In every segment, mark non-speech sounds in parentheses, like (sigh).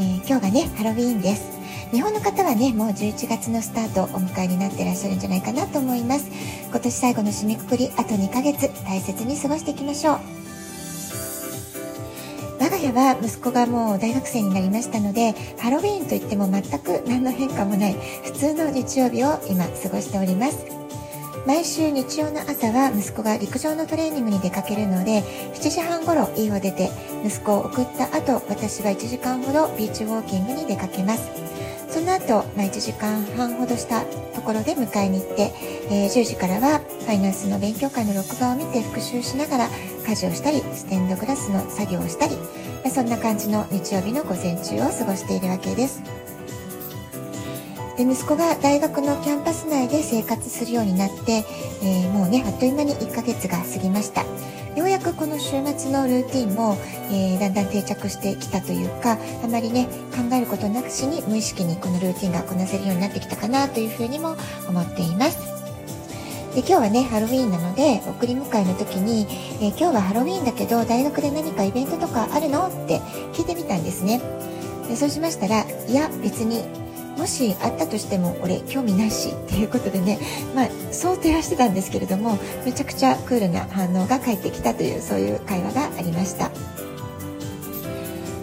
えー、今日がねハロウィーンです。日本の方はねもう11月のスタートお迎えになってらっしゃるんじゃないかなと思います。今年最後の締めくくりあと2ヶ月大切に過ごしていきましょう。我が家は息子がもう大学生になりましたのでハロウィーンといっても全く何の変化もない普通の日曜日を今過ごしております。毎週日曜の朝は息子が陸上のトレーニングに出かけるので7時半ごろ家を出て息子を送った後私は1時間ほどビーチウォーキングに出かけます。その後、まあ、1時間半ほどしたところで迎えに行って、えー、10時からはファイナンスの勉強会の録画を見て復習しながら家事をしたりステンドグラスの作業をしたり、ま、そんな感じの日曜日の午前中を過ごしているわけです。で息子が大学のキャンパス内で生活するようになって、えー、もうねあっという間に1ヶ月が過ぎました。ようやくこの週末のルーティンも、えー、だんだん定着してきたというかあまりね考えることなくしに無意識にこのルーティンがこなせるようになってきたかなというふうにも思っています。で今日はねハロウィーンなので送り迎えの時に、えー、今日はハロウィーンだけど大学で何かイベントとかあるの？って聞いてみたんですね。でそうしましたらいや別にもしあったとしても俺興味ないしっていうことでね、まあ、想定はしてたんですけれどもめちゃくちゃクールな反応が返ってきたというそういう会話がありました。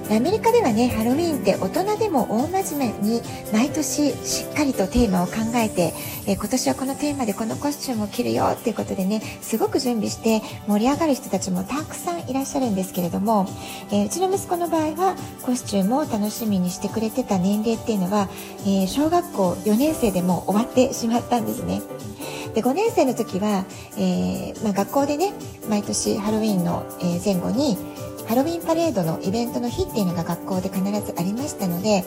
アメリカではねハロウィーンって大人でも大真面目に毎年しっかりとテーマを考えて、え、今年はこのテーマでこのコスチュームを着るよっていうことでねすごく準備して盛り上がる人たちもたくさんいらっしゃるんですけれども、え、うちの息子の場合はコスチュームを楽しみにしてくれてた年齢っていうのは、えー、小学校4年生でも終わってしまったんですね。で5年生の時は、えまあ、学校でね毎年ハロウィンの前後にハロウィンパレードのイベントの日っていうのが学校で必ずありましたので、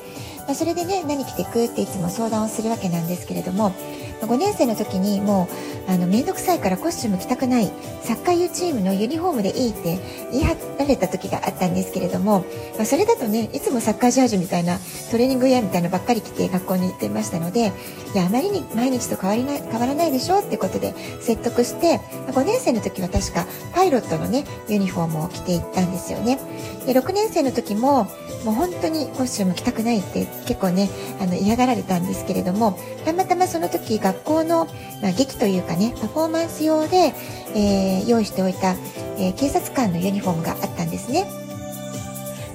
まあ、それでね何着てくっていつも相談をするわけなんですけれども5年生の時にもうあの面倒くさいからコスチューム着たくないサッカー U チームのユニフォームでいいって言い張られた時があったんですけれども、まあ、それだとねいつもサッカージャージみたいなトレーニングウェアみたいなのばっかり着て学校に行ってましたのでいやあまりに毎日と変わりない変わらないでしょってことで説得して5年生の時は確かパイロットのねユニフォームを着ていったんですよね。で6年生の時ももう本当にコスチューム着たくないって結構ねあの嫌がられたんですけれどもたまたまその時が学校の、まあ、劇というかねパフォーマンス用で、えー、用意しておいた、えー、警察官のユニフォームがあったんですね。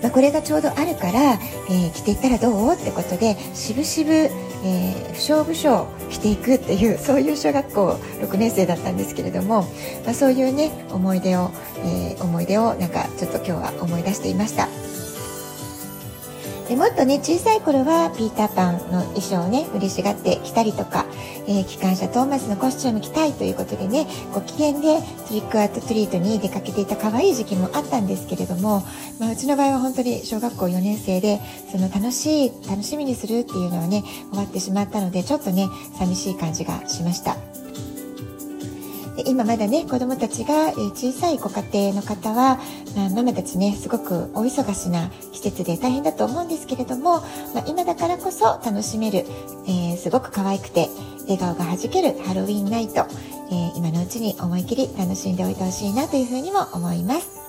まあ、これがちょうどあるから、えー、着ていったらどうってことでしぶしぶ、えー、不祥不祥着ていくっていう (laughs) そういう小学校6年生だったんですけれども、まあ、そういうね思い出を、えー、思い出をなんかちょっと今日は思い出していました。でもっとね小さい頃はピーターパンの衣装をね嬉しがって着たりとか、えー、機関車トーマスのコスチューム着たいということでねご機嫌でトリックアートトリートに出かけていた可愛い時期もあったんですけれども、まあ、うちの場合は本当に小学校4年生でその楽しい楽しみにするっていうのはね終わってしまったのでちょっとね寂しい感じがしました。今まだね子どもたちが小さいご家庭の方は、まあ、ママたちねすごく大忙しな季節で大変だと思うんですけれども、まあ、今だからこそ楽しめる、えー、すごく可愛くて笑顔がはじけるハロウィンナイト、えー、今のうちに思い切り楽しんでおいてほしいなというふうにも思います。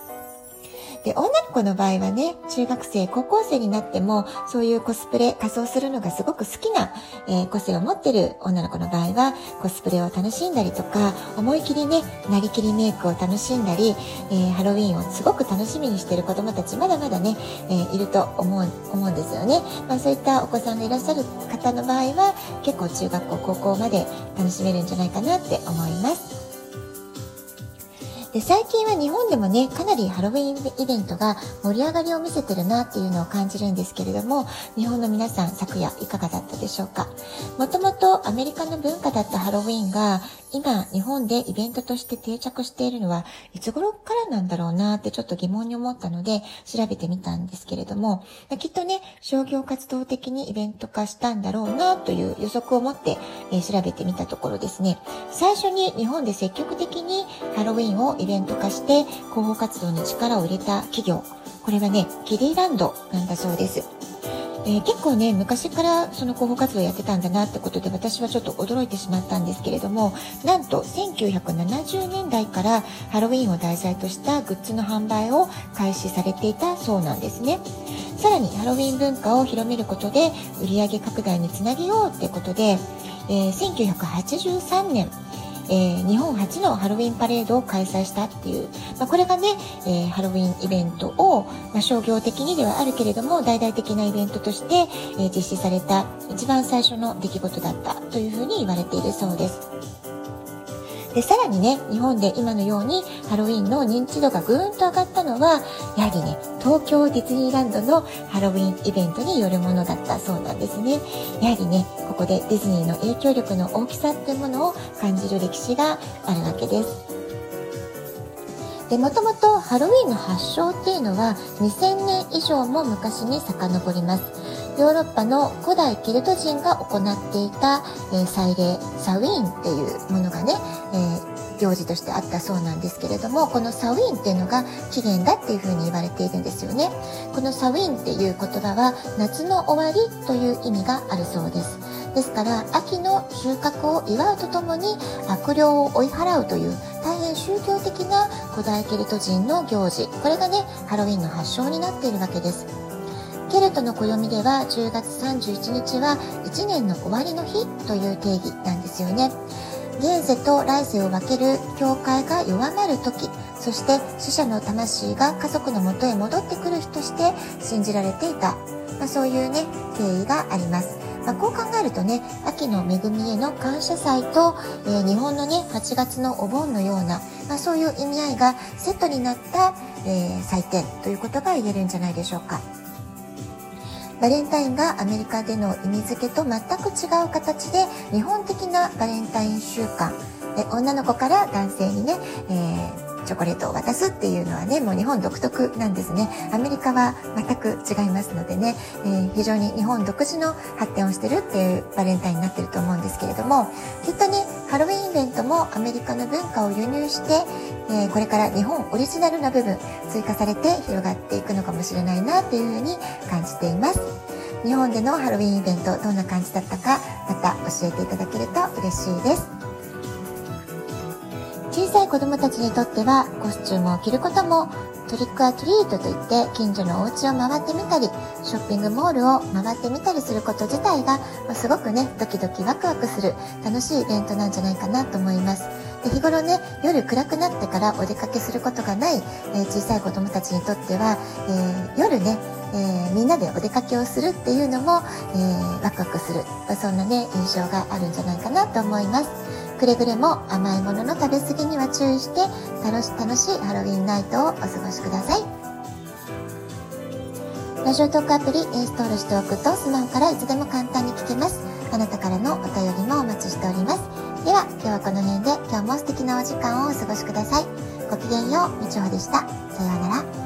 で、女の子の場合はね、中学生、高校生になっても、そういうコスプレ、仮装するのがすごく好きな、えー、個性を持ってる女の子の場合は、コスプレを楽しんだりとか、思い切りね、なりきりメイクを楽しんだり、えー、ハロウィンをすごく楽しみにしてる子供たち、まだまだね、えー、いると思う、思うんですよね。まあそういったお子さんがいらっしゃる方の場合は、結構中学校、高校まで楽しめるんじゃないかなって思います。で最近は日本でもねかなりハロウィンイベントが盛り上がりを見せてるなっていうのを感じるんですけれども日本の皆さん昨夜いかがだったでしょうか？もともとアメリカの文化だったハロウィンが今日本でイベントとして定着しているのはいつ頃からなんだろうなってちょっと疑問に思ったので調べてみたんですけれどもきっとね商業活動的にイベント化したんだろうなという予測を持って、え、調べてみたところですね。最初に日本で積極的にハロウィンをイベント化して広報活動に力を入れた企業。これはねキディランドなんだそうです。えー、結構ね昔からその広報活動やってたんだなってことで私はちょっと驚いてしまったんですけれどもなんと1970年代からハロウィンを題材としたグッズの販売を開始されていたそうなんですね。さらにハロウィン文化を広めることで売上拡大につなげようってことで、えー、1983年えー、日本初のハロウィンパレードを開催したっていう、まあ、これがね、えー、ハロウィンイベントを、まあ、商業的にではあるけれども大々的なイベントとして、えー、実施された一番最初の出来事だったというふうに言われているそうです。で、さらにね、日本で今のようにハロウィンの認知度がぐーんと上がったのは、やはりね、東京ディズニーランドのハロウィンイベントによるものだったそうなんですね。やはりね、ここでディズニーの影響力の大きさっていうものを感じる歴史があるわけです。で、もともとハロウィンの発祥っていうのは2000年以上も昔に遡ります。ヨーロッパの古代ケルト人が行っていた、えー、祭礼サウィーンっていうものがね、えー、行事としてあったそうなんですけれどもこのサウィーンっていうのが起源だっていうふうに言われているんですよねこのサウィーンっていう言葉は夏の終わりという意味があるそうですですから秋の収穫を祝うとともに悪霊を追い払うという大変宗教的な古代ケルト人の行事これがねハロウィンの発祥になっているわけですケルトの暦では10月31日は1年の終わりの日という定義なんですよね。現世と来世を分ける境界が弱まる時そして死者の魂が家族のもとへ戻ってくる日として信じられていた、まあ、そういうね経緯があります。まあ、こう考えるとね秋の恵みへの感謝祭と、えー、日本のね8月のお盆のような、まあ、そういう意味合いがセットになった、えー、祭典ということが言えるんじゃないでしょうか。バレンタインがアメリカでの意味付けと全く違う形で日本的なバレンタイン習慣女の子から男性にね、えー、チョコレートを渡すっていうのはねもう日本独特なんですねアメリカは全く違いますのでね、えー、非常に日本独自の発展をしてるっていうバレンタインになってると思うんですけれどもきっとねハロウィンイベントもアメリカの文化を輸入して、えー、これから日本オリジナルな部分追加されて広がっていくのかもしれないなというふうに感じています。日本でのハロウィンイベントどんな感じだったかまた教えていただけると嬉しいです。小さい子供たちにとってはコスチュームを着ることもトリックアトリートといって近所のお家を回ってみたりショッピングモールを回ってみたりすること自体が、ますごくねドキドキワクワクする楽しいイベントなんじゃないかなと思います。で日頃ね夜暗くなってからお出かけすることがない、えー、小さい子供たちにとっては、えー、夜ねえー、みんなでお出かけをするっていうのも、えー、ワクワクする。そんなね印象があるんじゃないかなと思います。くれぐれも甘いものの食べ過ぎには注意して楽し楽しいハロウィンナイトをお過ごしください。ラジオトークアプリインストールしておくとスマホからいつでも簡単に聞けます。あなたからのお便りもお待ちしております。では今日はこの辺で今日も素敵なお時間をお過ごしください。ごきげんよう、みちほでした。さようなら。